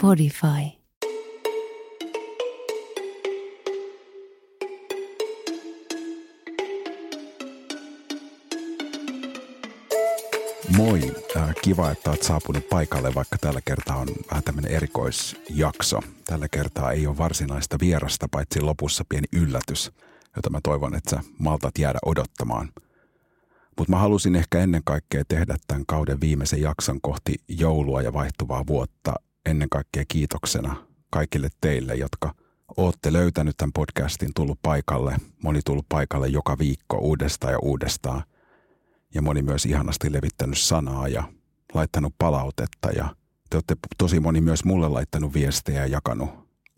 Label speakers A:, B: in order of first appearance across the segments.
A: Podify.
B: Moi, äh, kiva, että olet saapunut paikalle, vaikka tällä kertaa on vähän tämmöinen erikoisjakso. Tällä kertaa ei ole varsinaista vierasta, paitsi lopussa pieni yllätys, jota mä toivon, että sä maltat jäädä odottamaan. Mutta mä halusin ehkä ennen kaikkea tehdä tämän kauden viimeisen jakson kohti joulua ja vaihtuvaa vuotta ennen kaikkea kiitoksena kaikille teille, jotka ootte löytänyt tämän podcastin, tullut paikalle. Moni tullut paikalle joka viikko uudestaan ja uudestaan – ja moni myös ihanasti levittänyt sanaa ja laittanut palautetta ja te olette tosi moni myös mulle laittanut viestejä ja jakanut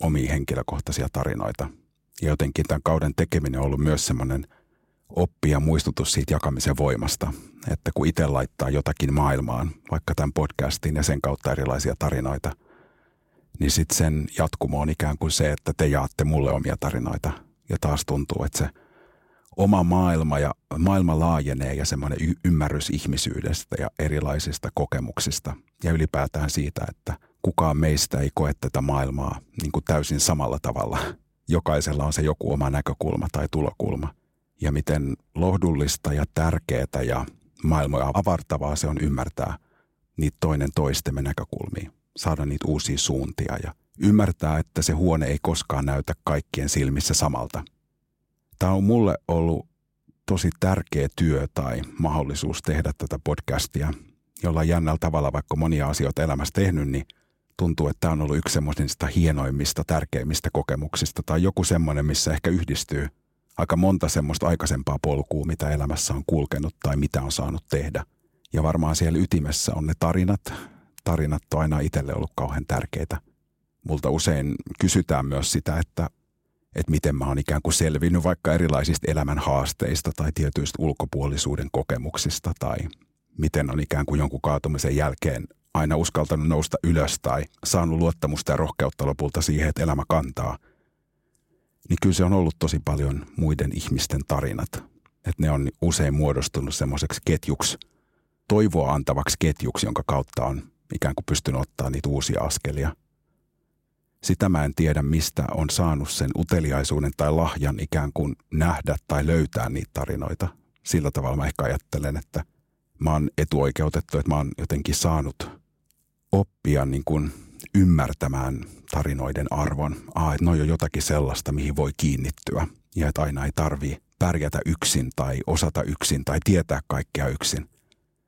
B: omia henkilökohtaisia tarinoita. Ja jotenkin tämän kauden tekeminen on ollut myös semmoinen oppi ja muistutus siitä jakamisen voimasta, että kun itse laittaa jotakin maailmaan, vaikka tämän podcastin ja sen kautta erilaisia tarinoita, niin sitten sen jatkumo on ikään kuin se, että te jaatte mulle omia tarinoita. Ja taas tuntuu, että se – oma maailma ja maailma laajenee ja semmoinen y- ymmärrys ihmisyydestä ja erilaisista kokemuksista ja ylipäätään siitä, että kukaan meistä ei koe tätä maailmaa niin kuin täysin samalla tavalla. Jokaisella on se joku oma näkökulma tai tulokulma. Ja miten lohdullista ja tärkeää ja maailmoja avartavaa se on ymmärtää niitä toinen toistemme näkökulmia, saada niitä uusia suuntia ja ymmärtää, että se huone ei koskaan näytä kaikkien silmissä samalta – Tämä on mulle ollut tosi tärkeä työ tai mahdollisuus tehdä tätä podcastia jollain jännällä tavalla, vaikka monia asioita elämässä tehnyt, niin tuntuu, että tämä on ollut yksi semmoisista hienoimmista, tärkeimmistä kokemuksista tai joku semmoinen, missä ehkä yhdistyy aika monta semmoista aikaisempaa polkua, mitä elämässä on kulkenut tai mitä on saanut tehdä. Ja varmaan siellä ytimessä on ne tarinat. Tarinat on aina itselle ollut kauhean tärkeitä. Multa usein kysytään myös sitä, että että miten mä oon ikään kuin selvinnyt vaikka erilaisista elämän haasteista tai tietyistä ulkopuolisuuden kokemuksista tai miten on ikään kuin jonkun kaatumisen jälkeen aina uskaltanut nousta ylös tai saanut luottamusta ja rohkeutta lopulta siihen, että elämä kantaa. Niin kyllä se on ollut tosi paljon muiden ihmisten tarinat. Että ne on usein muodostunut semmoiseksi ketjuksi, toivoa antavaksi ketjuksi, jonka kautta on ikään kuin pystynyt ottaa niitä uusia askelia – sitä mä en tiedä, mistä on saanut sen uteliaisuuden tai lahjan ikään kuin nähdä tai löytää niitä tarinoita. Sillä tavalla mä ehkä ajattelen, että mä oon etuoikeutettu, että mä oon jotenkin saanut oppia niin kuin ymmärtämään tarinoiden arvon. Ah, että ne on jo jotakin sellaista, mihin voi kiinnittyä. Ja että aina ei tarvii pärjätä yksin tai osata yksin tai tietää kaikkea yksin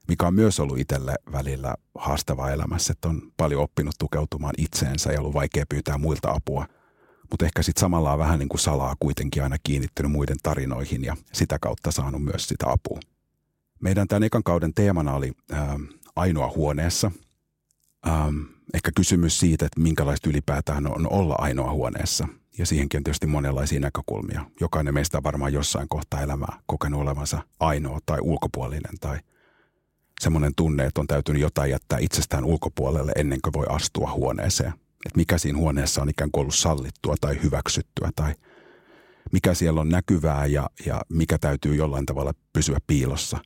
B: mikä on myös ollut itselle välillä haastavaa elämässä, että on paljon oppinut tukeutumaan itseensä ja ollut vaikea pyytää muilta apua. Mutta ehkä sitten samalla on vähän niin kuin salaa kuitenkin aina kiinnittynyt muiden tarinoihin ja sitä kautta saanut myös sitä apua. Meidän tämän ekan kauden teemana oli ää, ainoa huoneessa. Ähm, ehkä kysymys siitä, että minkälaista ylipäätään on olla ainoa huoneessa. Ja siihenkin on tietysti monenlaisia näkökulmia. Jokainen meistä on varmaan jossain kohtaa elämää kokenut olevansa ainoa tai ulkopuolinen tai – semmoinen tunne, että on täytynyt jotain jättää itsestään ulkopuolelle ennen kuin voi astua huoneeseen. Että mikä siinä huoneessa on ikään kuin ollut sallittua tai hyväksyttyä tai mikä siellä on näkyvää ja, ja mikä täytyy jollain tavalla pysyä piilossa.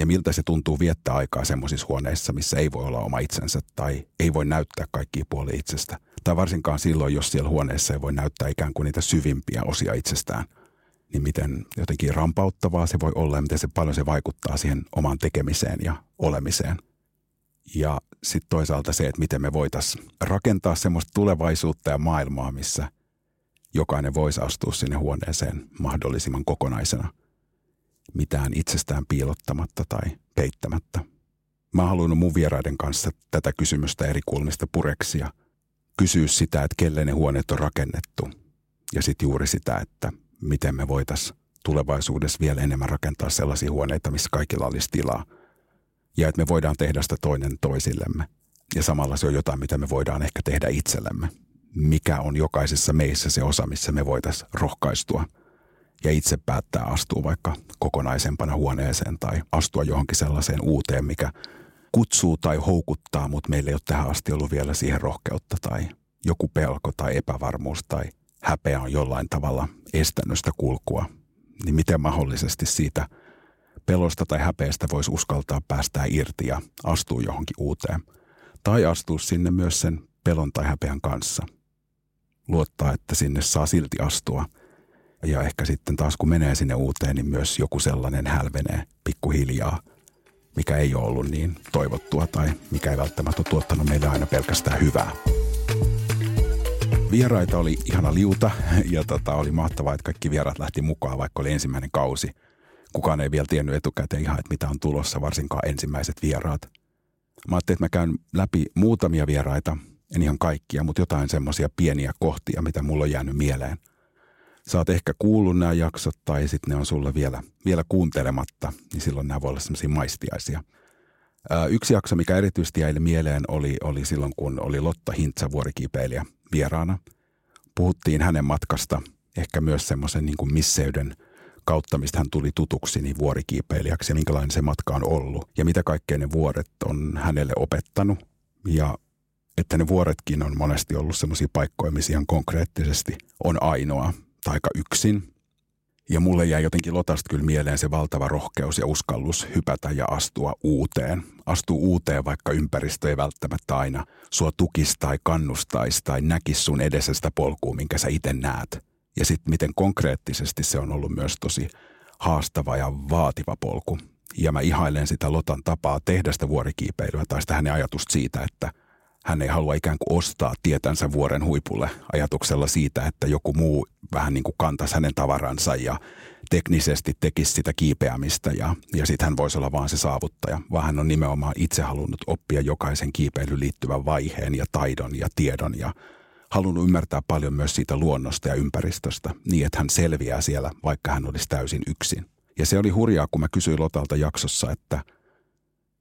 B: Ja miltä se tuntuu viettää aikaa semmoisissa huoneissa, missä ei voi olla oma itsensä tai ei voi näyttää kaikkia puolia itsestä. Tai varsinkaan silloin, jos siellä huoneessa ei voi näyttää ikään kuin niitä syvimpiä osia itsestään – niin miten jotenkin rampauttavaa se voi olla ja miten se paljon se vaikuttaa siihen omaan tekemiseen ja olemiseen. Ja sitten toisaalta se, että miten me voitaisiin rakentaa semmoista tulevaisuutta ja maailmaa, missä jokainen voisi astua sinne huoneeseen mahdollisimman kokonaisena, mitään itsestään piilottamatta tai peittämättä. Mä halunnut mun vieraiden kanssa tätä kysymystä eri kulmista pureksia, kysyä sitä, että kelle ne huoneet on rakennettu, ja sitten juuri sitä, että miten me voitaisiin tulevaisuudessa vielä enemmän rakentaa sellaisia huoneita, missä kaikilla olisi tilaa. Ja että me voidaan tehdä sitä toinen toisillemme. Ja samalla se on jotain, mitä me voidaan ehkä tehdä itsellemme. Mikä on jokaisessa meissä se osa, missä me voitaisiin rohkaistua ja itse päättää astua vaikka kokonaisempana huoneeseen tai astua johonkin sellaiseen uuteen, mikä kutsuu tai houkuttaa, mutta meillä ei ole tähän asti ollut vielä siihen rohkeutta tai joku pelko tai epävarmuus tai häpeä on jollain tavalla estänyt sitä kulkua, niin miten mahdollisesti siitä pelosta tai häpeästä voisi uskaltaa päästää irti ja astuu johonkin uuteen. Tai astua sinne myös sen pelon tai häpeän kanssa. Luottaa, että sinne saa silti astua. Ja ehkä sitten taas kun menee sinne uuteen, niin myös joku sellainen hälvenee pikkuhiljaa, mikä ei ole ollut niin toivottua tai mikä ei välttämättä ole tuottanut meille aina pelkästään hyvää. Vieraita oli ihana liuta ja tota, oli mahtavaa, että kaikki vieraat lähti mukaan, vaikka oli ensimmäinen kausi. Kukaan ei vielä tiennyt etukäteen ihan, että mitä on tulossa, varsinkaan ensimmäiset vieraat. Mä ajattelin, että mä käyn läpi muutamia vieraita, en ihan kaikkia, mutta jotain semmoisia pieniä kohtia, mitä mulla on jäänyt mieleen. Sä oot ehkä kuullut nämä jaksot tai sitten ne on sulle vielä, vielä kuuntelematta, niin silloin nämä voi olla semmoisia maistiaisia. Yksi jakso, mikä erityisesti jäi mieleen, oli, oli silloin, kun oli Lotta Hintsa vuorikiipeilijä vieraana. Puhuttiin hänen matkasta, ehkä myös semmoisen niin misseyden kautta, mistä hän tuli tutuksi niin vuorikiipeilijäksi ja minkälainen se matka on ollut. Ja mitä kaikkea ne vuoret on hänelle opettanut. Ja että ne vuoretkin on monesti ollut semmoisia paikkoja, missä ihan konkreettisesti on ainoa tai aika yksin. Ja mulle jäi jotenkin Lotasta kyllä mieleen se valtava rohkeus ja uskallus hypätä ja astua uuteen. Astua uuteen, vaikka ympäristö ei välttämättä aina sua tukisi tai kannustaisi tai näkisi sun edessä sitä polkua, minkä sä itse näet. Ja sitten miten konkreettisesti se on ollut myös tosi haastava ja vaativa polku. Ja mä ihailen sitä Lotan tapaa tehdä sitä vuorikiipeilyä tai sitä hänen ajatusta siitä, että hän ei halua ikään kuin ostaa tietänsä vuoren huipulle ajatuksella siitä, että joku muu vähän niin kuin kantaisi hänen tavaransa ja teknisesti tekisi sitä kiipeämistä ja, ja sitten hän voisi olla vaan se saavuttaja, vaan hän on nimenomaan itse halunnut oppia jokaisen kiipeilyyn liittyvän vaiheen ja taidon ja tiedon ja halunnut ymmärtää paljon myös siitä luonnosta ja ympäristöstä niin, että hän selviää siellä, vaikka hän olisi täysin yksin. Ja se oli hurjaa, kun mä kysyin Lotalta jaksossa, että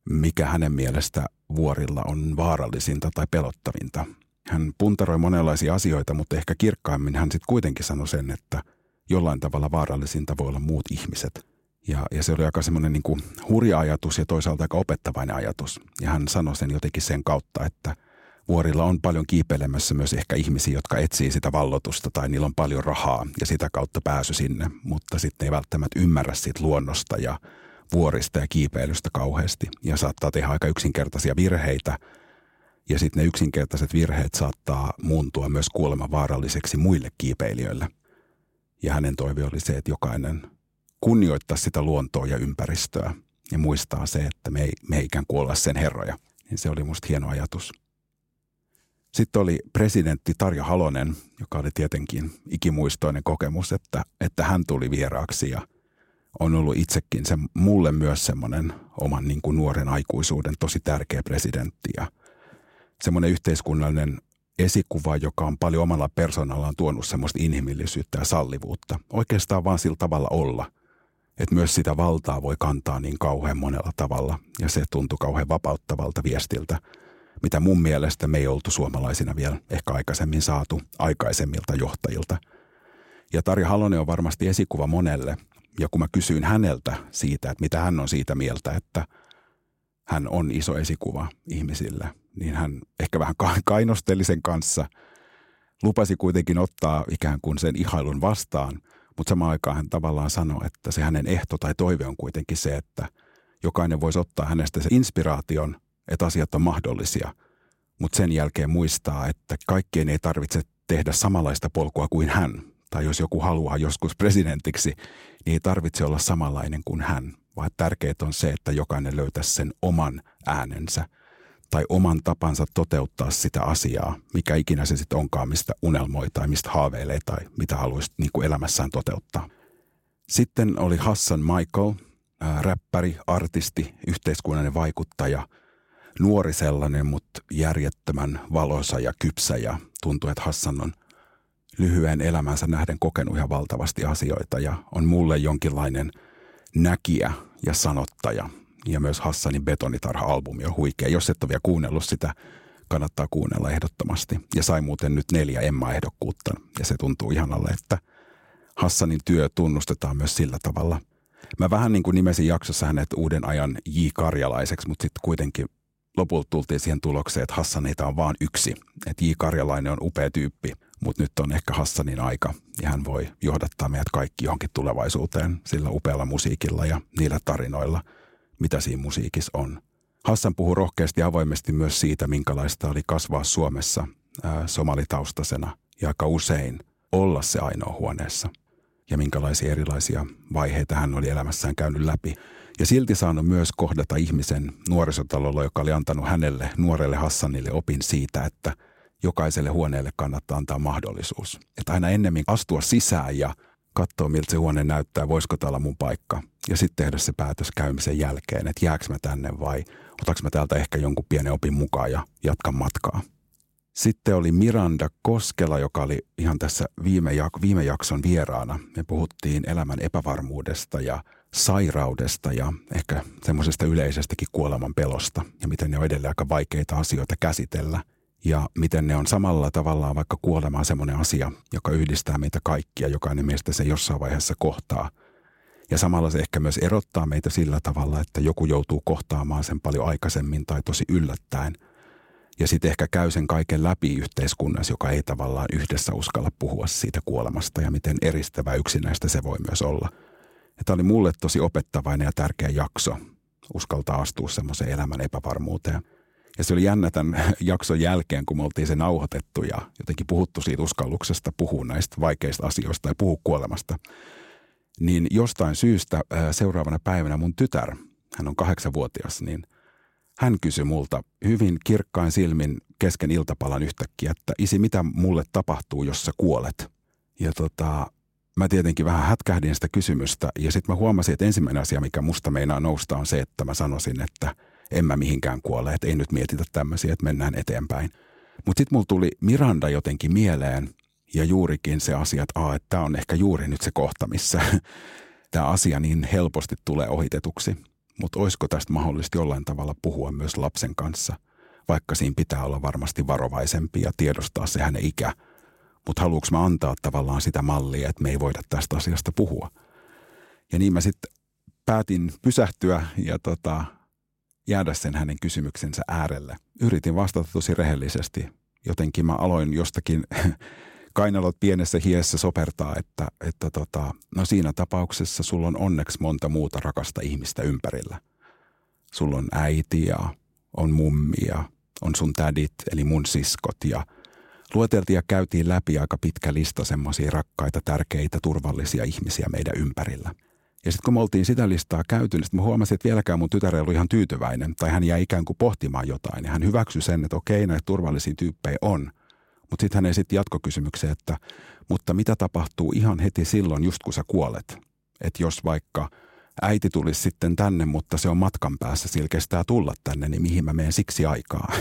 B: mikä hänen mielestä vuorilla on vaarallisinta tai pelottavinta. Hän puntaroi monenlaisia asioita, mutta ehkä kirkkaimmin hän sitten kuitenkin sanoi sen, että jollain tavalla vaarallisinta voi olla muut ihmiset. Ja, ja se oli aika semmoinen niin hurja ajatus ja toisaalta aika opettavainen ajatus. Ja hän sanoi sen jotenkin sen kautta, että vuorilla on paljon kiipeilemässä myös ehkä ihmisiä, jotka etsii sitä vallotusta tai niillä on paljon rahaa ja sitä kautta pääsy sinne, mutta sitten ei välttämättä ymmärrä siitä luonnosta ja vuorista ja kiipeilystä kauheasti ja saattaa tehdä aika yksinkertaisia virheitä. Ja sitten ne yksinkertaiset virheet saattaa muuntua myös kuoleman vaaralliseksi muille kiipeilijöille. Ja hänen toive oli se, että jokainen kunnioittaa sitä luontoa ja ympäristöä ja muistaa se, että me ei, me ei ikään kuin olla sen herroja. Niin se oli musta hieno ajatus. Sitten oli presidentti Tarja Halonen, joka oli tietenkin ikimuistoinen kokemus, että, että hän tuli vieraaksi ja – on ollut itsekin se mulle myös semmoinen oman niin kuin nuoren aikuisuuden tosi tärkeä presidentti ja semmoinen yhteiskunnallinen esikuva, joka on paljon omalla persoonallaan tuonut semmoista inhimillisyyttä ja sallivuutta. Oikeastaan vaan sillä tavalla olla, että myös sitä valtaa voi kantaa niin kauhean monella tavalla ja se tuntui kauhean vapauttavalta viestiltä, mitä mun mielestä me ei oltu suomalaisina vielä ehkä aikaisemmin saatu aikaisemmilta johtajilta. Ja Tarja Halonen on varmasti esikuva monelle – ja kun mä kysyin häneltä siitä, että mitä hän on siitä mieltä, että hän on iso esikuva ihmisille, niin hän ehkä vähän kainosteli sen kanssa. Lupasi kuitenkin ottaa ikään kuin sen ihailun vastaan, mutta samaan aikaan hän tavallaan sanoi, että se hänen ehto tai toive on kuitenkin se, että jokainen voisi ottaa hänestä se inspiraation, että asiat on mahdollisia, mutta sen jälkeen muistaa, että kaikkien ei tarvitse tehdä samanlaista polkua kuin hän, tai jos joku haluaa joskus presidentiksi, niin ei tarvitse olla samanlainen kuin hän, vaan tärkeää on se, että jokainen löytäisi sen oman äänensä tai oman tapansa toteuttaa sitä asiaa, mikä ikinä se sitten onkaan, mistä unelmoi tai mistä haaveilee tai mitä haluaisi niin kuin elämässään toteuttaa. Sitten oli Hassan Michael, ää, räppäri, artisti, yhteiskunnallinen vaikuttaja, nuori sellainen, mutta järjettömän valoisa ja kypsä ja tuntuu, että Hassan on – lyhyen elämänsä nähden kokenut ihan valtavasti asioita ja on mulle jonkinlainen näkijä ja sanottaja. Ja myös Hassanin Betonitarha-albumi on huikea. Jos et ole vielä kuunnellut sitä, kannattaa kuunnella ehdottomasti. Ja sai muuten nyt neljä Emma-ehdokkuutta ja se tuntuu ihanalle, että Hassanin työ tunnustetaan myös sillä tavalla. Mä vähän niin kuin nimesin jaksossa hänet uuden ajan J. Karjalaiseksi, mutta sitten kuitenkin lopulta tultiin siihen tulokseen, että Hassaneita on vain yksi. Että J. Karjalainen on upea tyyppi, Mutta nyt on ehkä Hassanin aika ja hän voi johdattaa meidät kaikki johonkin tulevaisuuteen sillä upealla musiikilla ja niillä tarinoilla, mitä siinä musiikissa on. Hassan puhuu rohkeasti ja avoimesti myös siitä, minkälaista oli kasvaa Suomessa ää, somalitaustasena ja aika usein olla se ainoa huoneessa. Ja minkälaisia erilaisia vaiheita hän oli elämässään käynyt läpi. Ja silti saanut myös kohdata ihmisen nuorisotalolla, joka oli antanut hänelle, nuorelle Hassanille, opin siitä, että jokaiselle huoneelle kannattaa antaa mahdollisuus. Että aina ennemmin astua sisään ja katsoa, miltä se huone näyttää, voisiko tämä olla mun paikka. Ja sitten tehdä se päätös käymisen jälkeen, että jääkö mä tänne vai otaks mä täältä ehkä jonkun pienen opin mukaan ja jatkan matkaa. Sitten oli Miranda Koskela, joka oli ihan tässä viime, jak- viime jakson vieraana. Me puhuttiin elämän epävarmuudesta ja sairaudesta ja ehkä semmoisesta yleisestäkin kuoleman pelosta ja miten ne on edelleen aika vaikeita asioita käsitellä. Ja miten ne on samalla tavallaan vaikka kuolema semmoinen asia, joka yhdistää meitä kaikkia, jokainen meistä se jossain vaiheessa kohtaa. Ja samalla se ehkä myös erottaa meitä sillä tavalla, että joku joutuu kohtaamaan sen paljon aikaisemmin tai tosi yllättäen – ja sitten ehkä käy sen kaiken läpi yhteiskunnassa, joka ei tavallaan yhdessä uskalla puhua siitä kuolemasta ja miten eristävä yksinäistä se voi myös olla. Ja tämä oli mulle tosi opettavainen ja tärkeä jakso uskaltaa astua semmoiseen elämän epävarmuuteen. Ja se oli jännä tämän jakson jälkeen, kun me oltiin se nauhoitettu ja jotenkin puhuttu siitä uskalluksesta puhua näistä vaikeista asioista ja puhua kuolemasta. Niin jostain syystä seuraavana päivänä mun tytär, hän on kahdeksanvuotias, niin – hän kysyi multa hyvin kirkkain silmin kesken iltapalan yhtäkkiä, että isi, mitä mulle tapahtuu, jos sä kuolet? Ja tota, mä tietenkin vähän hätkähdin sitä kysymystä ja sitten mä huomasin, että ensimmäinen asia, mikä musta meinaa nousta on se, että mä sanoisin, että en mä mihinkään kuole, että ei nyt mietitä tämmöisiä, että mennään eteenpäin. Mutta sitten mulla tuli Miranda jotenkin mieleen ja juurikin se asia, että, että tämä on ehkä juuri nyt se kohta, missä tämä asia niin helposti tulee ohitetuksi. Mutta olisiko tästä mahdollisesti jollain tavalla puhua myös lapsen kanssa, vaikka siinä pitää olla varmasti varovaisempi ja tiedostaa se hänen ikä. Mutta haluuks mä antaa tavallaan sitä mallia, että me ei voida tästä asiasta puhua. Ja niin mä sitten päätin pysähtyä ja tota, jäädä sen hänen kysymyksensä äärelle. Yritin vastata tosi rehellisesti. Jotenkin mä aloin jostakin kainalot pienessä hiessä sopertaa, että, että tota, no siinä tapauksessa sulla on onneksi monta muuta rakasta ihmistä ympärillä. Sulla on äiti ja on mummi ja on sun tädit, eli mun siskot ja lueteltiin ja käytiin läpi aika pitkä lista semmoisia rakkaita, tärkeitä, turvallisia ihmisiä meidän ympärillä. Ja sitten kun me oltiin sitä listaa käyty, niin mä huomasin, että vieläkään mun tytär ei ollut ihan tyytyväinen, tai hän jäi ikään kuin pohtimaan jotain. Ja hän hyväksyi sen, että okei, näitä turvallisia tyyppejä on – mutta sitten hän esitti jatkokysymyksen, että mutta mitä tapahtuu ihan heti silloin, just kun sä kuolet? Että jos vaikka äiti tulisi sitten tänne, mutta se on matkan päässä, sillä kestää tulla tänne, niin mihin mä menen siksi aikaa?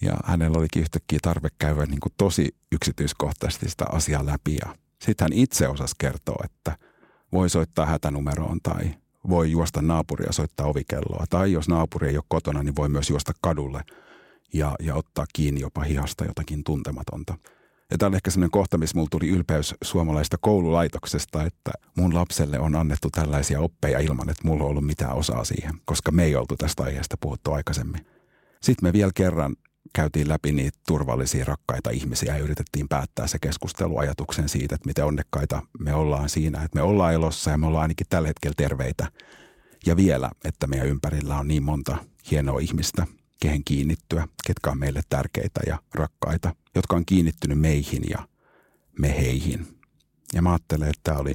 B: Ja hänellä olikin yhtäkkiä tarve käydä niin kuin tosi yksityiskohtaisesti sitä asiaa läpi. Ja sitten hän itse osasi kertoa, että voi soittaa hätänumeroon tai voi juosta naapuria soittaa ovikelloa. Tai jos naapuri ei ole kotona, niin voi myös juosta kadulle – ja, ja ottaa kiinni jopa hihasta jotakin tuntematonta. Ja tämä oli ehkä sellainen kohta, missä mulla tuli ylpeys suomalaista koululaitoksesta, että mun lapselle on annettu tällaisia oppeja ilman, että mulla on ollut mitään osaa siihen, koska me ei oltu tästä aiheesta puhuttu aikaisemmin. Sitten me vielä kerran käytiin läpi niitä turvallisia, rakkaita ihmisiä ja yritettiin päättää se keskustelu ajatuksen siitä, että miten onnekkaita me ollaan siinä, että me ollaan elossa ja me ollaan ainakin tällä hetkellä terveitä. Ja vielä, että meidän ympärillä on niin monta hienoa ihmistä, kehen kiinnittyä, ketkä on meille tärkeitä ja rakkaita, jotka on kiinnittynyt meihin ja me heihin. Ja mä ajattelen, että tämä oli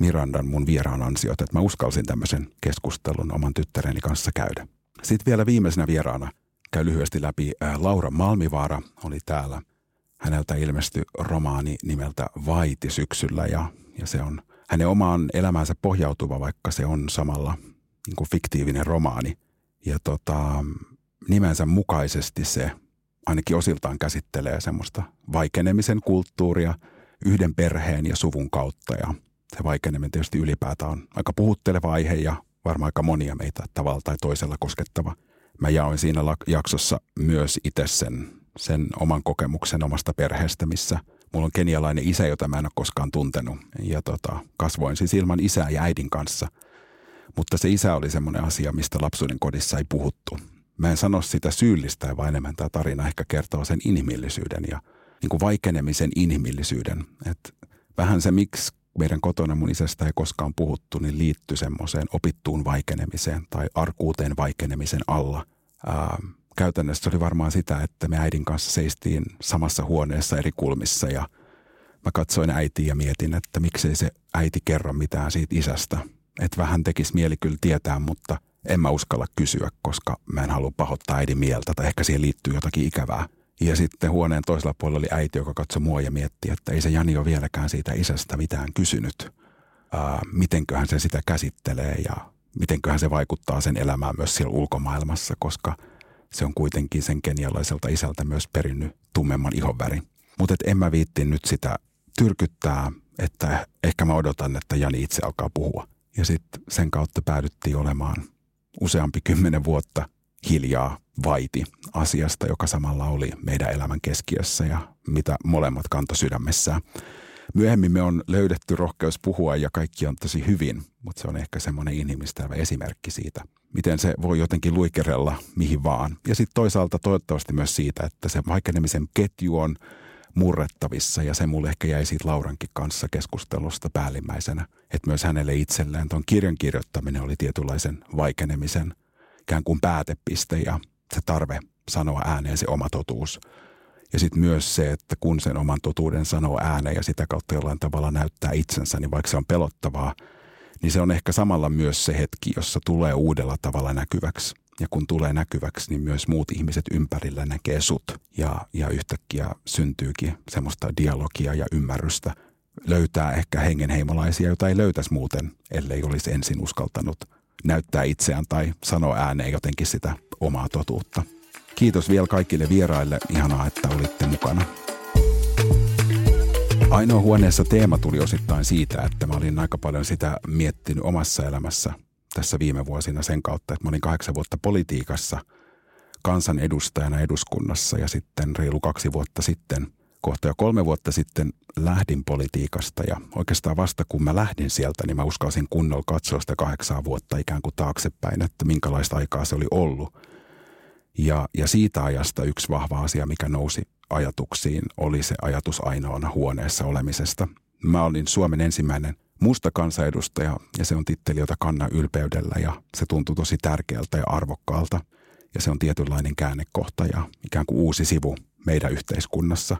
B: Mirandan mun vieraan ansiota, että mä uskalsin tämmöisen keskustelun oman tyttäreni kanssa käydä. Sitten vielä viimeisenä vieraana käy lyhyesti läpi Laura Malmivaara oli täällä. Häneltä ilmestyi romaani nimeltä Vaiti syksyllä ja, ja se on hänen omaan elämäänsä pohjautuva, vaikka se on samalla niin kuin fiktiivinen romaani. Ja tota, nimensä mukaisesti se ainakin osiltaan käsittelee semmoista vaikenemisen kulttuuria yhden perheen ja suvun kautta. Ja se vaikeneminen tietysti ylipäätään on aika puhutteleva aihe ja varmaan aika monia meitä tavalla tai toisella koskettava. Mä jaoin siinä jaksossa myös itse sen, sen oman kokemuksen omasta perheestä, missä mulla on kenialainen isä, jota mä en ole koskaan tuntenut. Ja tota, kasvoin siis ilman isää ja äidin kanssa. Mutta se isä oli semmoinen asia, mistä lapsuuden kodissa ei puhuttu. Mä en sano sitä syyllistä, vaan enemmän tämä tarina ehkä kertoo sen inhimillisyyden ja niin kuin vaikenemisen inhimillisyyden. Et vähän se, miksi meidän kotona mun isästä ei koskaan puhuttu, niin liittyy semmoiseen opittuun vaikenemiseen tai arkuuteen vaikenemisen alla. Ää, käytännössä oli varmaan sitä, että me äidin kanssa seistiin samassa huoneessa eri kulmissa ja mä katsoin äitiä ja mietin, että miksei se äiti kerro mitään siitä isästä. Että vähän tekisi mieli kyllä tietää, mutta en mä uskalla kysyä, koska mä en halua pahoittaa äidin mieltä tai ehkä siihen liittyy jotakin ikävää. Ja sitten huoneen toisella puolella oli äiti, joka katsoi mua ja mietti, että ei se Jani ole vieläkään siitä isästä mitään kysynyt. Ää, mitenköhän se sitä käsittelee ja mitenköhän se vaikuttaa sen elämään myös siellä ulkomaailmassa, koska se on kuitenkin sen kenialaiselta isältä myös perinnyt tummemman ihonvärin. Mutta en mä viitti nyt sitä tyrkyttää, että ehkä mä odotan, että Jani itse alkaa puhua. Ja sitten sen kautta päädyttiin olemaan useampi kymmenen vuotta hiljaa vaiti asiasta, joka samalla oli meidän elämän keskiössä ja mitä molemmat kanto sydämessään. Myöhemmin me on löydetty rohkeus puhua ja kaikki on tosi hyvin, mutta se on ehkä semmoinen inhimillistävä esimerkki siitä, miten se voi jotenkin luikerella mihin vaan. Ja sitten toisaalta toivottavasti myös siitä, että se vaikenemisen ketju on murrettavissa ja se mulle ehkä jäi siitä Laurankin kanssa keskustelusta päällimmäisenä, että myös hänelle itselleen tuon kirjan kirjoittaminen oli tietynlaisen vaikenemisen ikään kuin päätepiste ja se tarve sanoa ääneen se oma totuus. Ja sitten myös se, että kun sen oman totuuden sanoo ääneen ja sitä kautta jollain tavalla näyttää itsensä, niin vaikka se on pelottavaa, niin se on ehkä samalla myös se hetki, jossa tulee uudella tavalla näkyväksi. Ja kun tulee näkyväksi, niin myös muut ihmiset ympärillä näkee sut. Ja, ja yhtäkkiä syntyykin semmoista dialogia ja ymmärrystä. Löytää ehkä hengenheimolaisia, joita ei löytäisi muuten, ellei olisi ensin uskaltanut näyttää itseään tai sanoa ääneen jotenkin sitä omaa totuutta. Kiitos vielä kaikille vieraille. Ihanaa, että olitte mukana. Ainoa huoneessa teema tuli osittain siitä, että mä olin aika paljon sitä miettinyt omassa elämässä tässä viime vuosina sen kautta, että mä olin kahdeksan vuotta politiikassa kansanedustajana eduskunnassa ja sitten reilu kaksi vuotta sitten, kohta jo kolme vuotta sitten lähdin politiikasta ja oikeastaan vasta kun mä lähdin sieltä, niin mä uskalsin kunnolla katsoa sitä kahdeksaa vuotta ikään kuin taaksepäin, että minkälaista aikaa se oli ollut. Ja, ja siitä ajasta yksi vahva asia, mikä nousi ajatuksiin, oli se ajatus ainoana huoneessa olemisesta. Mä olin Suomen ensimmäinen musta kansanedustaja ja se on titteli, jota kannan ylpeydellä ja se tuntui tosi tärkeältä ja arvokkaalta. Ja se on tietynlainen käännekohta ja ikään kuin uusi sivu meidän yhteiskunnassa.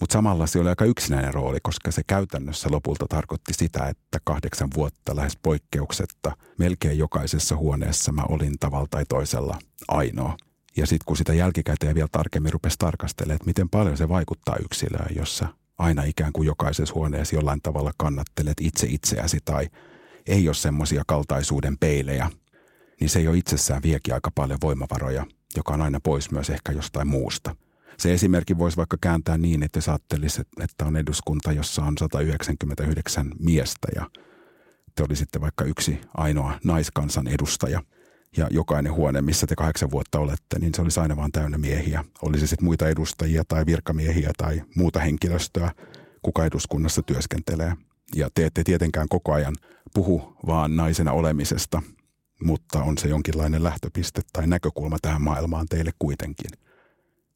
B: Mutta samalla se oli aika yksinäinen rooli, koska se käytännössä lopulta tarkoitti sitä, että kahdeksan vuotta lähes poikkeuksetta melkein jokaisessa huoneessa mä olin tavalla tai toisella ainoa. Ja sitten kun sitä jälkikäteen vielä tarkemmin rupesi tarkastelemaan, että miten paljon se vaikuttaa yksilöön, jossa aina ikään kuin jokaisessa huoneessa jollain tavalla kannattelet itse itseäsi tai ei ole semmoisia kaltaisuuden peilejä, niin se jo itsessään viekin aika paljon voimavaroja, joka on aina pois myös ehkä jostain muusta. Se esimerkki voisi vaikka kääntää niin, että jos että on eduskunta, jossa on 199 miestä ja te olisitte vaikka yksi ainoa naiskansan edustaja – ja jokainen huone, missä te kahdeksan vuotta olette, niin se olisi aina vaan täynnä miehiä. Olisi sitten muita edustajia tai virkamiehiä tai muuta henkilöstöä, kuka eduskunnassa työskentelee. Ja te ette tietenkään koko ajan puhu vaan naisena olemisesta, mutta on se jonkinlainen lähtöpiste tai näkökulma tähän maailmaan teille kuitenkin.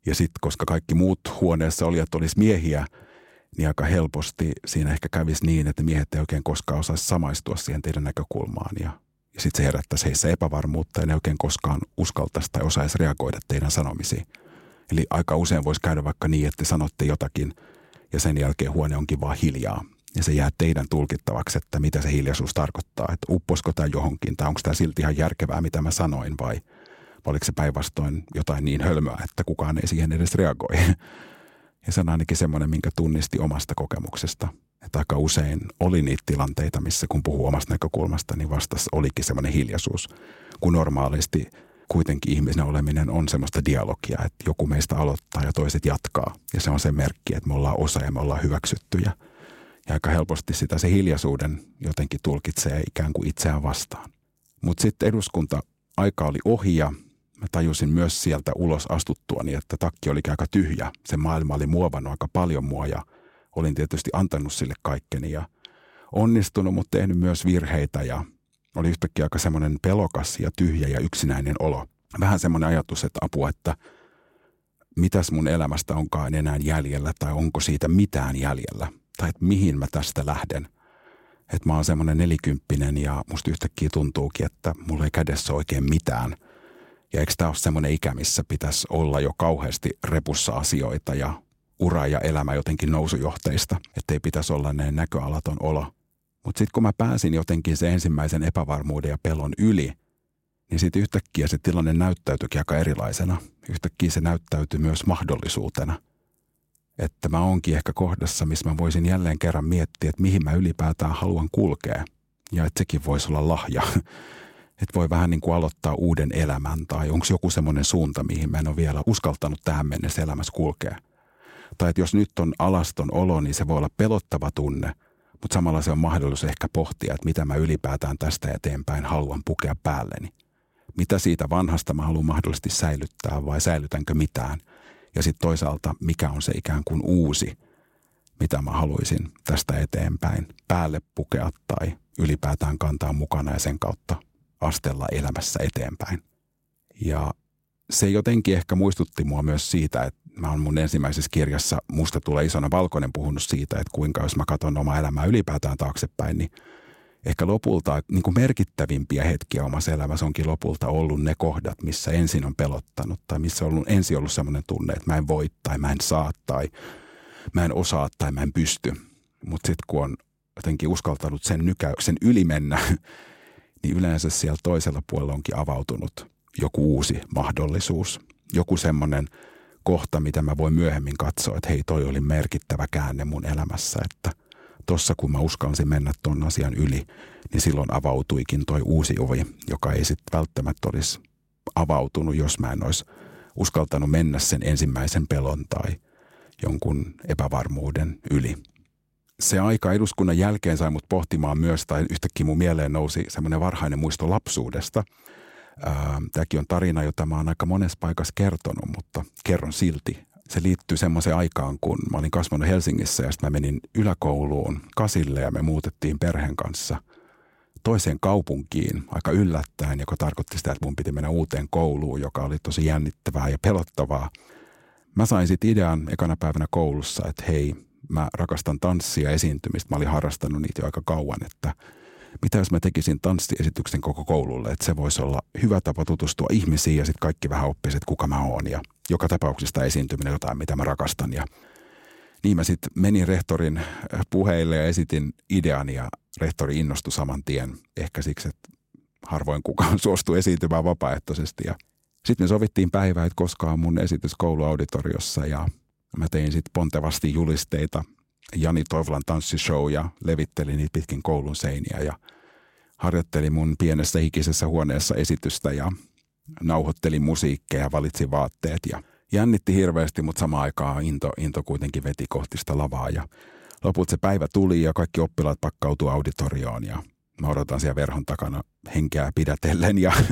B: Ja sitten, koska kaikki muut huoneessa olijat olisi miehiä, niin aika helposti siinä ehkä kävisi niin, että miehet ei oikein koskaan osaisi samaistua siihen teidän näkökulmaan ja ja sitten se herättäisi heissä epävarmuutta ja ne oikein koskaan uskaltaisi tai osaisi reagoida teidän sanomisiin. Eli aika usein voisi käydä vaikka niin, että sanotte jotakin ja sen jälkeen huone onkin vaan hiljaa. Ja se jää teidän tulkittavaksi, että mitä se hiljaisuus tarkoittaa. Että upposko tämä johonkin tai onko tämä silti ihan järkevää, mitä mä sanoin vai, vai oliko se päinvastoin jotain niin hölmöä, että kukaan ei siihen edes reagoi. Ja se on ainakin semmoinen, minkä tunnisti omasta kokemuksesta – että aika usein oli niitä tilanteita, missä kun puhuu omasta näkökulmasta, niin vastassa olikin semmoinen hiljaisuus, kun normaalisti kuitenkin ihmisen oleminen on semmoista dialogia, että joku meistä aloittaa ja toiset jatkaa. Ja se on se merkki, että me ollaan osa ja me ollaan hyväksyttyjä. Ja aika helposti sitä se hiljaisuuden jotenkin tulkitsee ikään kuin itseään vastaan. Mutta sitten eduskunta aika oli ohi ja mä tajusin myös sieltä ulos astuttuani, että takki oli aika tyhjä. Se maailma oli muovannut aika paljon mua ja – olin tietysti antanut sille kaikkeni ja onnistunut, mutta tehnyt myös virheitä ja oli yhtäkkiä aika semmoinen pelokas ja tyhjä ja yksinäinen olo. Vähän semmoinen ajatus, että apua, että mitäs mun elämästä onkaan enää jäljellä tai onko siitä mitään jäljellä. Tai että mihin mä tästä lähden. Että mä oon semmoinen nelikymppinen ja musta yhtäkkiä tuntuukin, että mulla ei kädessä oikein mitään. Ja eikö tämä ole semmoinen ikä, missä pitäisi olla jo kauheasti repussa asioita ja ura ja elämä jotenkin nousujohteista, ettei pitäisi olla näin näköalaton olo. Mutta sitten kun mä pääsin jotenkin se ensimmäisen epävarmuuden ja pelon yli, niin sitten yhtäkkiä se tilanne näyttäytyikin aika erilaisena. Yhtäkkiä se näyttäytyi myös mahdollisuutena. Että mä oonkin ehkä kohdassa, missä mä voisin jälleen kerran miettiä, että mihin mä ylipäätään haluan kulkea. Ja että sekin voisi olla lahja. Että voi vähän niin kuin aloittaa uuden elämän tai onko joku semmoinen suunta, mihin mä en ole vielä uskaltanut tähän mennessä elämässä kulkea. Tai että jos nyt on alaston olo, niin se voi olla pelottava tunne, mutta samalla se on mahdollisuus ehkä pohtia, että mitä mä ylipäätään tästä eteenpäin haluan pukea päälleni. Mitä siitä vanhasta mä haluan mahdollisesti säilyttää vai säilytänkö mitään? Ja sitten toisaalta, mikä on se ikään kuin uusi, mitä mä haluaisin tästä eteenpäin päälle pukea tai ylipäätään kantaa mukana ja sen kautta astella elämässä eteenpäin. Ja se jotenkin ehkä muistutti mua myös siitä, että mä oon mun ensimmäisessä kirjassa Musta tulee isona valkoinen puhunut siitä, että kuinka jos mä katson omaa elämää ylipäätään taaksepäin, niin ehkä lopulta niin kuin merkittävimpiä hetkiä omassa elämässä onkin lopulta ollut ne kohdat, missä ensin on pelottanut tai missä on ensin ollut sellainen tunne, että mä en voi tai mä en saa tai mä en osaa tai mä en pysty. Mutta sitten kun on jotenkin uskaltanut sen nykäyksen yli mennä, niin yleensä siellä toisella puolella onkin avautunut joku uusi mahdollisuus. Joku semmoinen kohta, mitä mä voin myöhemmin katsoa, että hei, toi oli merkittävä käänne mun elämässä, että tossa kun mä uskalsin mennä ton asian yli, niin silloin avautuikin toi uusi ovi, joka ei sitten välttämättä olisi avautunut, jos mä en olisi uskaltanut mennä sen ensimmäisen pelon tai jonkun epävarmuuden yli se aika eduskunnan jälkeen sai mut pohtimaan myös, tai yhtäkkiä mun mieleen nousi semmoinen varhainen muisto lapsuudesta. Tämäkin on tarina, jota mä oon aika monessa paikassa kertonut, mutta kerron silti. Se liittyy semmoiseen aikaan, kun mä olin kasvanut Helsingissä ja sitten mä menin yläkouluun kasille ja me muutettiin perheen kanssa toiseen kaupunkiin aika yllättäen, joka tarkoitti sitä, että mun piti mennä uuteen kouluun, joka oli tosi jännittävää ja pelottavaa. Mä sain sitten idean ekana päivänä koulussa, että hei, mä rakastan tanssia esiintymistä. Mä olin harrastanut niitä jo aika kauan, että mitä jos mä tekisin tanssiesityksen koko koululle, että se voisi olla hyvä tapa tutustua ihmisiin ja sitten kaikki vähän oppisivat, kuka mä oon ja joka tapauksessa esiintyminen jotain, mitä mä rakastan ja niin mä sitten menin rehtorin puheille ja esitin idean ja rehtori innostui saman tien. Ehkä siksi, että harvoin kukaan suostui esiintymään vapaaehtoisesti. Ja sitten me sovittiin päivää, että koska on mun esitys kouluauditoriossa ja Mä tein sitten pontevasti julisteita Jani Toivolan tanssishow ja levittelin niitä pitkin koulun seiniä ja harjoittelin mun pienessä hikisessä huoneessa esitystä ja nauhoittelin musiikkeja ja valitsin vaatteet ja jännitti hirveästi, mutta samaan aikaan into, into kuitenkin veti kohti sitä lavaa ja loput se päivä tuli ja kaikki oppilaat pakkautuu auditorioon ja mä odotan siellä verhon takana henkeä pidätellen ja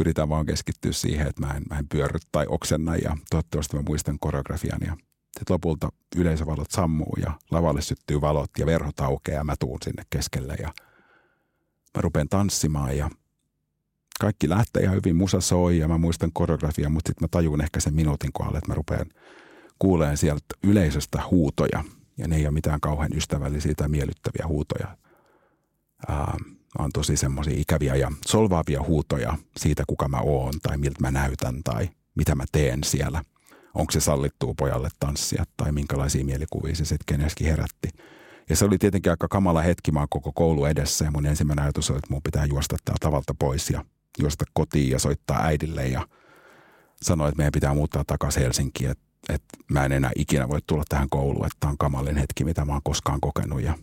B: yritän vaan keskittyä siihen, että mä en, mä en pyörry tai oksenna ja toivottavasti mä muistan koreografian ja sitten lopulta yleisövalot sammuu ja lavalle syttyy valot ja verhot aukeaa ja mä tuun sinne keskelle ja mä rupean tanssimaan ja kaikki lähtee ihan hyvin, musa soi ja mä muistan koreografia, mutta sitten mä tajun ehkä sen minuutin kohdalla, että mä rupean kuuleen sieltä yleisöstä huutoja ja ne ei ole mitään kauhean ystävällisiä tai miellyttäviä huutoja. Ähm, on tosi semmoisia ikäviä ja solvaavia huutoja siitä, kuka mä oon tai miltä mä näytän tai mitä mä teen siellä. Onko se sallittuu pojalle tanssia tai minkälaisia mielikuvia se sitten keneskin herätti. Ja se oli tietenkin aika kamala hetki, mä koko koulu edessä ja mun ensimmäinen ajatus oli, että mun pitää juosta tää tavalta pois ja juosta kotiin ja soittaa äidille ja sanoa, että meidän pitää muuttaa takaisin Helsinkiin, että, että mä en enää ikinä voi tulla tähän kouluun, että tämä on kamalin hetki, mitä mä oon koskaan kokenut ja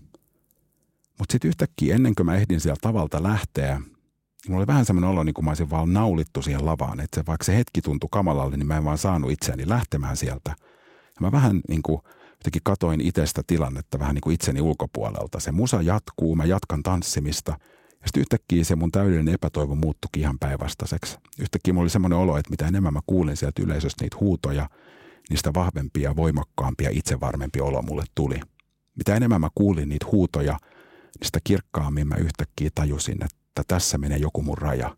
B: mutta sitten yhtäkkiä ennen kuin mä ehdin sieltä tavalta lähteä, mulla oli vähän semmoinen olo, niin kuin mä olisin vaan naulittu siihen lavaan. Että vaikka se hetki tuntui kamalalle, niin mä en vaan saanut itseäni lähtemään sieltä. Ja mä vähän niin kuin jotenkin katoin itsestä tilannetta vähän niin kuin itseni ulkopuolelta. Se musa jatkuu, mä jatkan tanssimista. Ja sitten yhtäkkiä se mun täydellinen epätoivo muuttuikin ihan päinvastaiseksi. Yhtäkkiä mulla oli semmoinen olo, että mitä enemmän mä kuulin sieltä yleisöstä niitä huutoja, niistä vahvempia, voimakkaampia, itsevarmempi olo mulle tuli. Mitä enemmän mä kuulin niitä huutoja – sitä kirkkaammin mä yhtäkkiä tajusin, että tässä menee joku mun raja.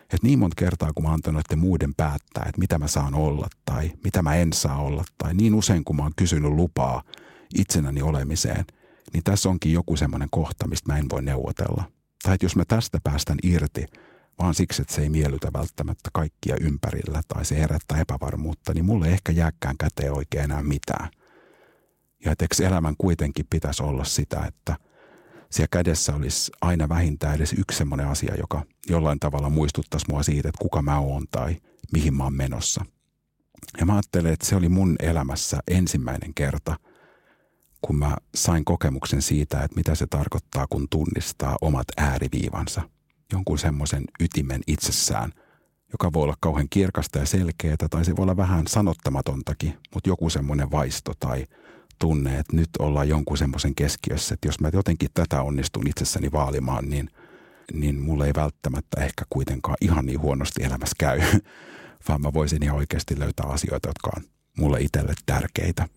B: Että niin monta kertaa, kun mä oon antanut muiden päättää, että mitä mä saan olla tai mitä mä en saa olla, tai niin usein, kun mä oon kysynyt lupaa itsenäni olemiseen, niin tässä onkin joku semmoinen kohta, mistä mä en voi neuvotella. Tai että jos mä tästä päästän irti, vaan siksi, että se ei miellytä välttämättä kaikkia ympärillä tai se herättää epävarmuutta, niin mulle ehkä jääkään käteen oikein enää mitään. Ja että elämän kuitenkin pitäisi olla sitä, että – siellä kädessä olisi aina vähintään edes yksi semmoinen asia, joka jollain tavalla muistuttaisi mua siitä, että kuka mä oon tai mihin mä oon menossa. Ja mä ajattelen, että se oli mun elämässä ensimmäinen kerta, kun mä sain kokemuksen siitä, että mitä se tarkoittaa, kun tunnistaa omat ääriviivansa. Jonkun semmoisen ytimen itsessään, joka voi olla kauhean kirkasta ja selkeää, tai se voi olla vähän sanottamatontakin, mutta joku semmoinen vaisto tai – tunne, että nyt ollaan jonkun semmoisen keskiössä, että jos mä jotenkin tätä onnistun itsessäni vaalimaan, niin, niin mulle ei välttämättä ehkä kuitenkaan ihan niin huonosti elämässä käy, vaan mä voisin ihan oikeasti löytää asioita, jotka on mulle itselle tärkeitä.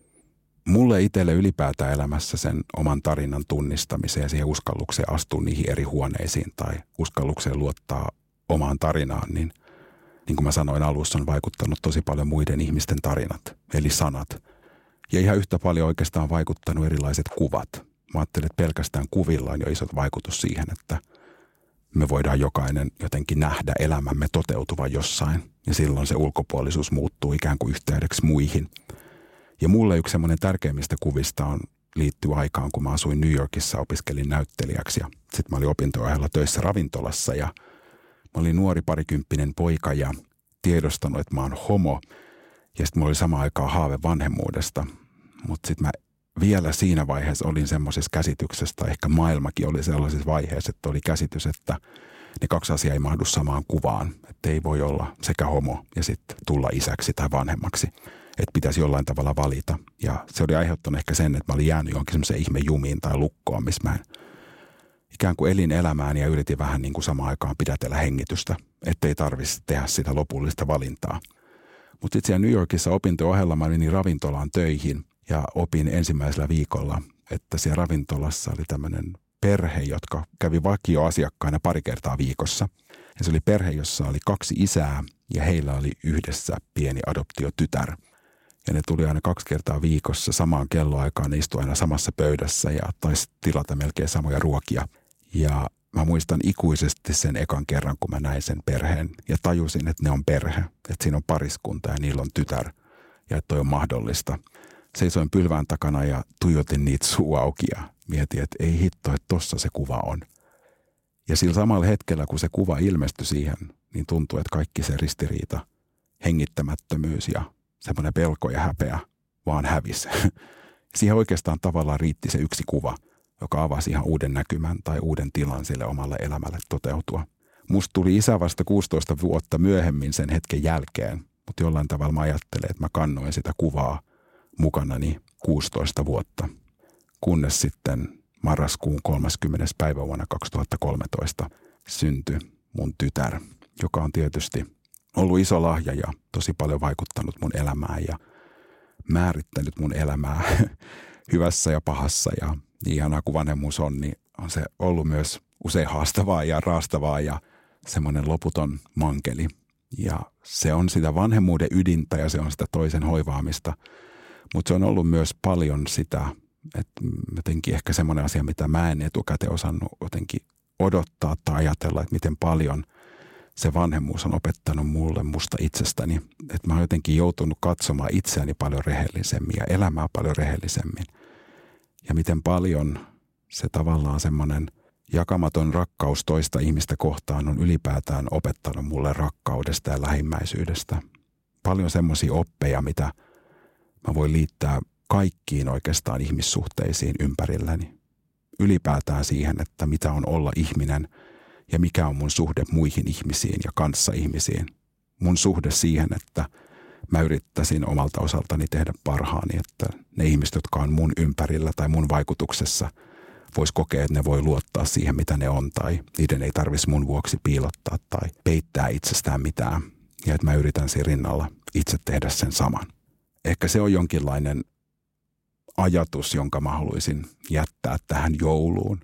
B: Mulle itselle ylipäätään elämässä sen oman tarinan tunnistamiseen ja siihen uskallukseen astua niihin eri huoneisiin tai uskallukseen luottaa omaan tarinaan, niin niin kuin mä sanoin alussa, on vaikuttanut tosi paljon muiden ihmisten tarinat, eli sanat – ja ihan yhtä paljon oikeastaan vaikuttanut erilaiset kuvat. Mä ajattelin, että pelkästään kuvilla on jo iso vaikutus siihen, että me voidaan jokainen jotenkin nähdä elämämme toteutuvan jossain. Ja silloin se ulkopuolisuus muuttuu ikään kuin yhteydeksi muihin. Ja mulle yksi semmoinen tärkeimmistä kuvista on liittyy aikaan, kun mä asuin New Yorkissa, opiskelin näyttelijäksi. Sitten mä olin opinto töissä ravintolassa ja mä olin nuori parikymppinen poika ja tiedostanut, että mä oon homo – ja sitten mulla oli sama aikaa haave vanhemmuudesta. Mutta sitten mä vielä siinä vaiheessa olin semmoisessa käsityksessä, ehkä maailmakin oli sellaisessa vaiheessa, että oli käsitys, että ne kaksi asiaa ei mahdu samaan kuvaan. Että ei voi olla sekä homo ja sitten tulla isäksi tai vanhemmaksi. Että pitäisi jollain tavalla valita. Ja se oli aiheuttanut ehkä sen, että mä olin jäänyt jonkin semmoiseen ihme jumiin tai lukkoon, missä mä en ikään kuin elin elämään ja yritin vähän niin kuin samaan aikaan pidätellä hengitystä, ettei tarvitsisi tehdä sitä lopullista valintaa – mutta sitten siellä New Yorkissa opinto-ohella mä menin ravintolaan töihin ja opin ensimmäisellä viikolla, että siellä ravintolassa oli tämmöinen perhe, jotka kävi vakioasiakkaina pari kertaa viikossa. Ja se oli perhe, jossa oli kaksi isää ja heillä oli yhdessä pieni adoptiotytär. Ja ne tuli aina kaksi kertaa viikossa samaan kelloaikaan, ne istuivat aina samassa pöydässä ja taisi tilata melkein samoja ruokia. Ja mä muistan ikuisesti sen ekan kerran, kun mä näin sen perheen ja tajusin, että ne on perhe, että siinä on pariskunta ja niillä on tytär ja että toi on mahdollista. Seisoin pylvään takana ja tuijotin niitä suu auki ja mietin, että ei hitto, että tossa se kuva on. Ja sillä samalla hetkellä, kun se kuva ilmestyi siihen, niin tuntui, että kaikki se ristiriita, hengittämättömyys ja semmoinen pelko ja häpeä vaan hävisi. Siihen oikeastaan tavallaan riitti se yksi kuva – joka avasi ihan uuden näkymän tai uuden tilan sille omalle elämälle toteutua. Musta tuli isä vasta 16 vuotta myöhemmin sen hetken jälkeen, mutta jollain tavalla mä ajattelen, että mä kannoin sitä kuvaa mukanani 16 vuotta, kunnes sitten marraskuun 30. päivä vuonna 2013 syntyi mun tytär, joka on tietysti ollut iso lahja ja tosi paljon vaikuttanut mun elämään ja määrittänyt mun elämää hyvässä ja pahassa ja niin ihanaa kuin vanhemmuus on, niin on se ollut myös usein haastavaa ja raastavaa ja semmoinen loputon mankeli. Ja se on sitä vanhemmuuden ydintä ja se on sitä toisen hoivaamista. Mutta se on ollut myös paljon sitä, että jotenkin ehkä semmoinen asia, mitä mä en etukäteen osannut jotenkin odottaa tai ajatella, että miten paljon se vanhemmuus on opettanut mulle musta itsestäni. Että mä oon jotenkin joutunut katsomaan itseäni paljon rehellisemmin ja elämää paljon rehellisemmin – ja miten paljon se tavallaan semmoinen jakamaton rakkaus toista ihmistä kohtaan on ylipäätään opettanut mulle rakkaudesta ja lähimmäisyydestä. Paljon semmoisia oppeja, mitä mä voin liittää kaikkiin oikeastaan ihmissuhteisiin ympärilläni. Ylipäätään siihen, että mitä on olla ihminen ja mikä on mun suhde muihin ihmisiin ja kanssa ihmisiin. Mun suhde siihen, että – mä yrittäisin omalta osaltani tehdä parhaani, että ne ihmiset, jotka on mun ympärillä tai mun vaikutuksessa, vois kokea, että ne voi luottaa siihen, mitä ne on, tai niiden ei tarvitsisi mun vuoksi piilottaa tai peittää itsestään mitään, ja että mä yritän siinä rinnalla itse tehdä sen saman. Ehkä se on jonkinlainen ajatus, jonka mä haluaisin jättää tähän jouluun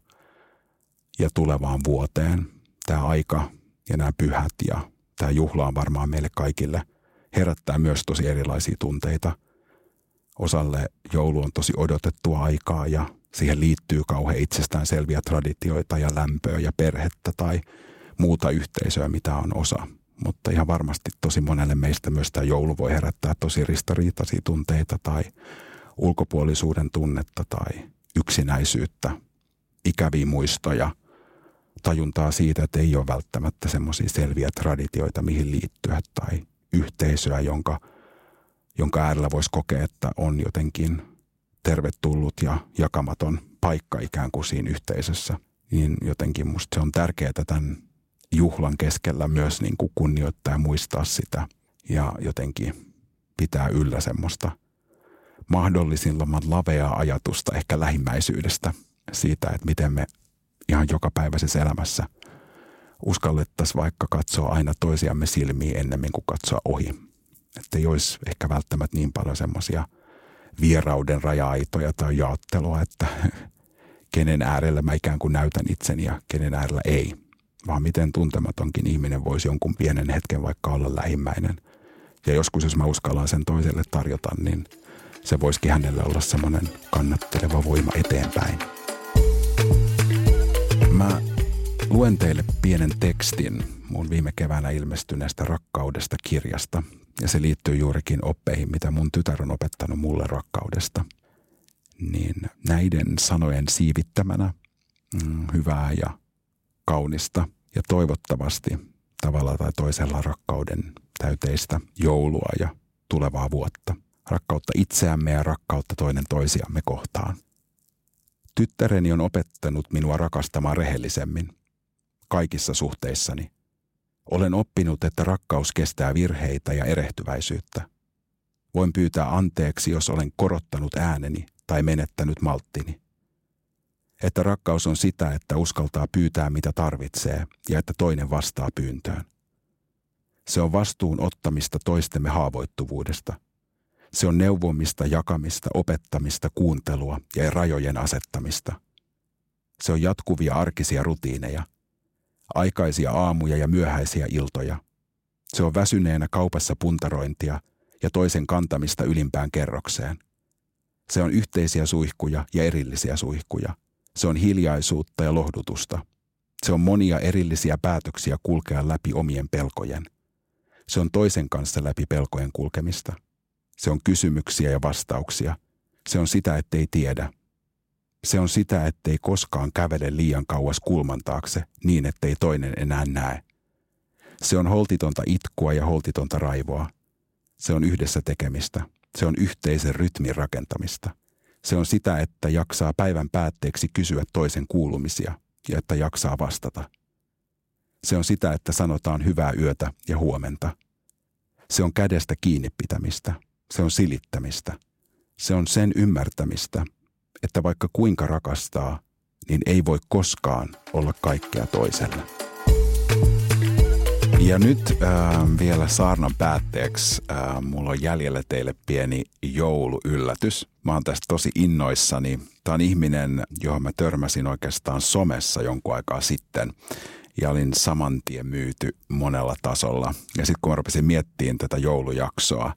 B: ja tulevaan vuoteen. Tämä aika ja nämä pyhät ja tämä juhla on varmaan meille kaikille herättää myös tosi erilaisia tunteita. Osalle joulu on tosi odotettua aikaa ja siihen liittyy kauhean itsestään selviä traditioita ja lämpöä ja perhettä tai muuta yhteisöä, mitä on osa. Mutta ihan varmasti tosi monelle meistä myös tämä joulu voi herättää tosi ristariitaisia tunteita tai ulkopuolisuuden tunnetta tai yksinäisyyttä, ikäviä muistoja, tajuntaa siitä, että ei ole välttämättä semmoisia selviä traditioita, mihin liittyä tai yhteisöä, jonka, jonka äärellä voisi kokea, että on jotenkin tervetullut ja jakamaton paikka ikään kuin siinä yhteisössä. Niin jotenkin musta se on tärkeää tämän juhlan keskellä myös niin kuin kunnioittaa ja muistaa sitä ja jotenkin pitää yllä semmoista mahdollisimman laveaa ajatusta ehkä lähimmäisyydestä siitä, että miten me ihan jokapäiväisessä elämässä uskallettaisiin vaikka katsoa aina toisiamme silmiin ennemmin kuin katsoa ohi. Että ei olisi ehkä välttämättä niin paljon semmoisia vierauden raja-aitoja tai jaottelua, että kenen äärellä mä ikään kuin näytän itseni ja kenen äärellä ei. Vaan miten tuntematonkin ihminen voisi jonkun pienen hetken vaikka olla lähimmäinen. Ja joskus jos mä uskallan sen toiselle tarjota, niin se voisikin hänelle olla semmoinen kannatteleva voima eteenpäin. Mä luen teille pienen tekstin mun viime keväänä ilmestyneestä rakkaudesta kirjasta. Ja se liittyy juurikin oppeihin, mitä mun tytär on opettanut mulle rakkaudesta. Niin näiden sanojen siivittämänä mm, hyvää ja kaunista ja toivottavasti tavalla tai toisella rakkauden täyteistä joulua ja tulevaa vuotta. Rakkautta itseämme ja rakkautta toinen toisiamme kohtaan. Tyttäreni on opettanut minua rakastamaan rehellisemmin. Kaikissa suhteissani. Olen oppinut, että rakkaus kestää virheitä ja erehtyväisyyttä. Voin pyytää anteeksi, jos olen korottanut ääneni tai menettänyt malttini. Että rakkaus on sitä, että uskaltaa pyytää mitä tarvitsee ja että toinen vastaa pyyntöön. Se on vastuun ottamista toistemme haavoittuvuudesta – se on neuvomista, jakamista, opettamista, kuuntelua ja rajojen asettamista. Se on jatkuvia arkisia rutiineja, aikaisia aamuja ja myöhäisiä iltoja. Se on väsyneenä kaupassa puntarointia ja toisen kantamista ylimpään kerrokseen. Se on yhteisiä suihkuja ja erillisiä suihkuja. Se on hiljaisuutta ja lohdutusta. Se on monia erillisiä päätöksiä kulkea läpi omien pelkojen. Se on toisen kanssa läpi pelkojen kulkemista – se on kysymyksiä ja vastauksia. Se on sitä, ettei tiedä. Se on sitä, ettei koskaan kävele liian kauas kulman taakse niin, ettei toinen enää näe. Se on holtitonta itkua ja holtitonta raivoa. Se on yhdessä tekemistä. Se on yhteisen rytmin rakentamista. Se on sitä, että jaksaa päivän päätteeksi kysyä toisen kuulumisia ja että jaksaa vastata. Se on sitä, että sanotaan hyvää yötä ja huomenta. Se on kädestä kiinni pitämistä. Se on silittämistä. Se on sen ymmärtämistä, että vaikka kuinka rakastaa, niin ei voi koskaan olla kaikkea toiselle. Ja nyt äh, vielä saarnan päätteeksi äh, mulla on jäljellä teille pieni jouluyllätys. Mä oon tästä tosi innoissani. Tämä on ihminen, johon mä törmäsin oikeastaan somessa jonkun aikaa sitten ja olin saman tien myyty monella tasolla. Ja sitten kun mä rupesin miettimään tätä joulujaksoa,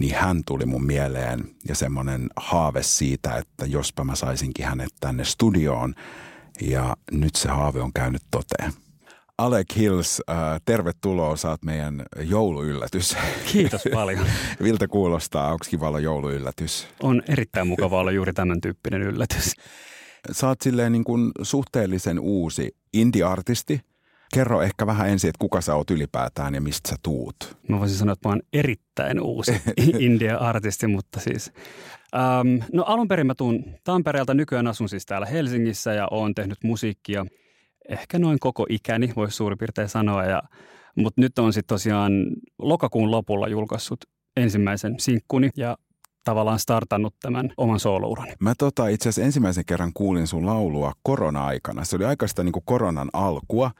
B: niin hän tuli mun mieleen ja semmoinen haave siitä, että jospa mä saisinkin hänet tänne studioon. Ja nyt se haave on käynyt toteen. Alec Hills, äh, tervetuloa, saat meidän jouluyllätys.
A: Kiitos paljon.
B: Viltä kuulostaa, onko kiva olla jouluyllätys?
A: On erittäin mukava olla juuri tämän tyyppinen yllätys.
B: Saat silleen niin kuin suhteellisen uusi indie-artisti – Kerro ehkä vähän ensin, että kuka sä oot ylipäätään ja mistä sä tuut.
A: Mä voisin sanoa, että mä oon erittäin uusi India-artisti, mutta siis... Ähm, no alun perin mä tuun Tampereelta, nykyään asun siis täällä Helsingissä ja oon tehnyt musiikkia ehkä noin koko ikäni, voisi suurin piirtein sanoa. Ja, mutta nyt on sitten tosiaan lokakuun lopulla julkaissut ensimmäisen sinkkuni ja tavallaan startannut tämän oman soolouran?
B: Mä tota, itse asiassa ensimmäisen kerran kuulin sun laulua korona-aikana. Se oli aikaista niin kuin koronan alkua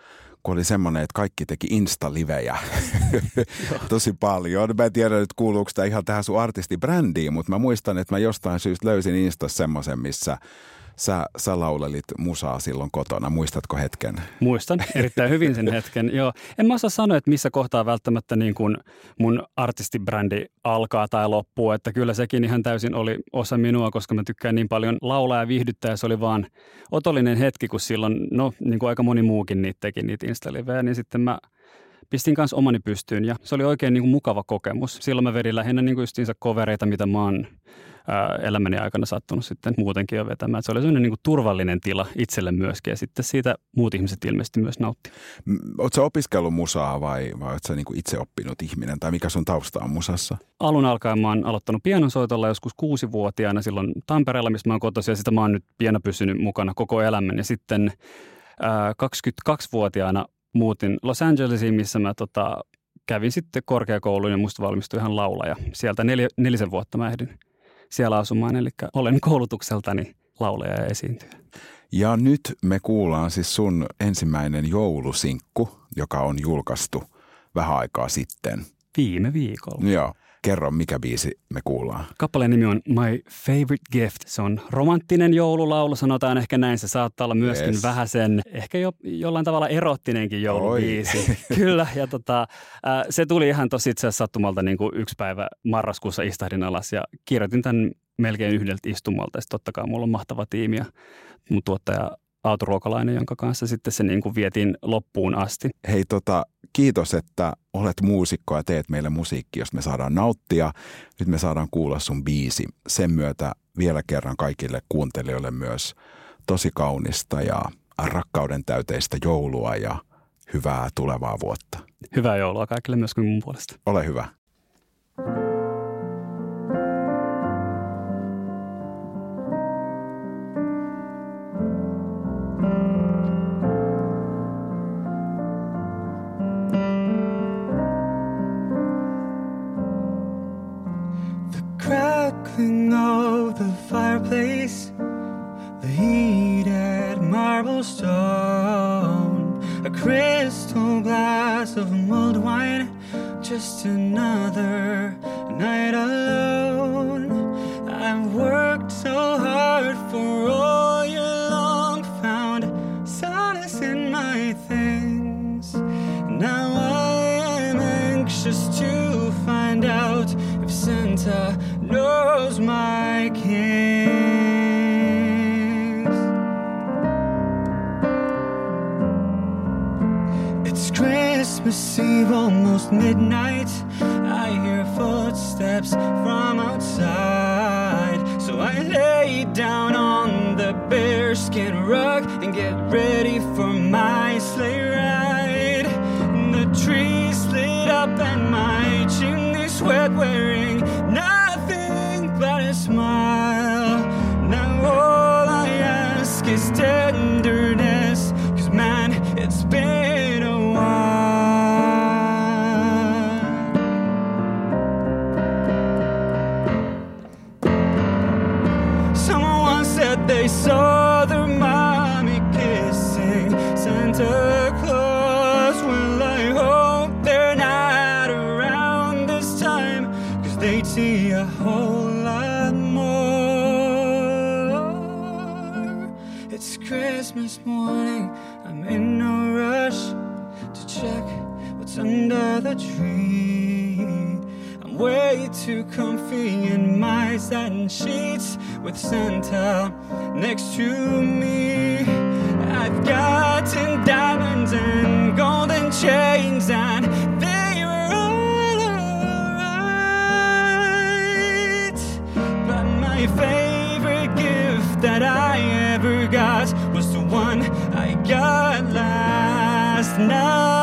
B: kun oli semmoinen, että kaikki teki Insta-livejä tosi paljon. Mä en tiedä nyt kuuluuko tämä ihan tähän sun artistibrändiin, mutta mä muistan, että mä jostain syystä löysin Instassa semmoisen, missä Sä, sä laulelit musaa silloin kotona. Muistatko hetken?
A: Muistan erittäin hyvin sen hetken. Joo. En mä osaa sanoa, että missä kohtaa välttämättä niin kuin mun artistibrändi alkaa tai loppuu. Että kyllä sekin ihan täysin oli osa minua, koska mä tykkään niin paljon laulaa ja viihdyttää. Se oli vaan otollinen hetki, kun silloin, no niin kuin aika moni muukin niitä teki niitä insta niin sitten mä pistin kanssa omani pystyyn ja se oli oikein niin kuin mukava kokemus. Silloin mä vedin lähinnä niin kuin justiinsa kovereita, mitä mä oon elämäni aikana sattunut sitten muutenkin jo vetämään. Se oli sellainen niin kuin turvallinen tila itselle myöskin ja sitten siitä muut ihmiset ilmeisesti myös nautti.
B: Oletko opiskellut musaa vai, vai oletko niin kuin itse oppinut ihminen tai mikä sun tausta on musassa?
A: Alun alkaen mä oon aloittanut pianonsoitolla joskus kuusivuotiaana silloin Tampereella, mistä mä oon kotoisin ja sitä mä oon nyt pieno pysynyt mukana koko elämän. Ja sitten äh, 22-vuotiaana muutin Los Angelesiin, missä mä tota, kävin sitten korkeakouluun ja musta valmistui ihan laulaja. Sieltä nel, nelisen vuotta mä ehdin siellä asumaan, eli olen koulutukseltani laulaja ja esiintyjä.
B: Ja nyt me kuullaan siis sun ensimmäinen joulusinkku, joka on julkaistu vähän aikaa sitten.
A: Viime viikolla.
B: Joo. Kerro, mikä biisi me kuullaan.
A: Kappaleen nimi on My Favorite Gift. Se on romanttinen joululaulu, sanotaan ehkä näin. Se saattaa olla myöskin yes. vähän sen, ehkä jo, jollain tavalla erottinenkin joulubiisi. Kyllä, ja tota, äh, se tuli ihan tosi itse asiassa sattumalta niin kuin yksi päivä marraskuussa istahdin alas ja kirjoitin tämän melkein yhdeltä istumalta. Ja totta kai mulla on mahtava tiimi ja mun tuottaja autoruokalainen, jonka kanssa sitten se niin kuin vietiin loppuun asti.
B: Hei tota, kiitos, että olet muusikko ja teet meille musiikki, josta me saadaan nauttia. Nyt me saadaan kuulla sun biisi. Sen myötä vielä kerran kaikille kuuntelijoille myös tosi kaunista ja rakkauden täyteistä joulua ja hyvää tulevaa vuotta.
A: Hyvää joulua kaikille myös mun puolesta.
B: Ole hyvä. crackling stone, a crystal glass of mulled wine, just another night alone. Almost midnight. I hear footsteps from outside. So I lay down on the bearskin rug and get ready they'd see a whole lot more. It's Christmas morning, I'm in no rush to check what's under the tree. I'm way too comfy in my satin sheets with Santa next to me. I've gotten diamonds and golden chains, and my favorite gift that I ever got was the one I got last night.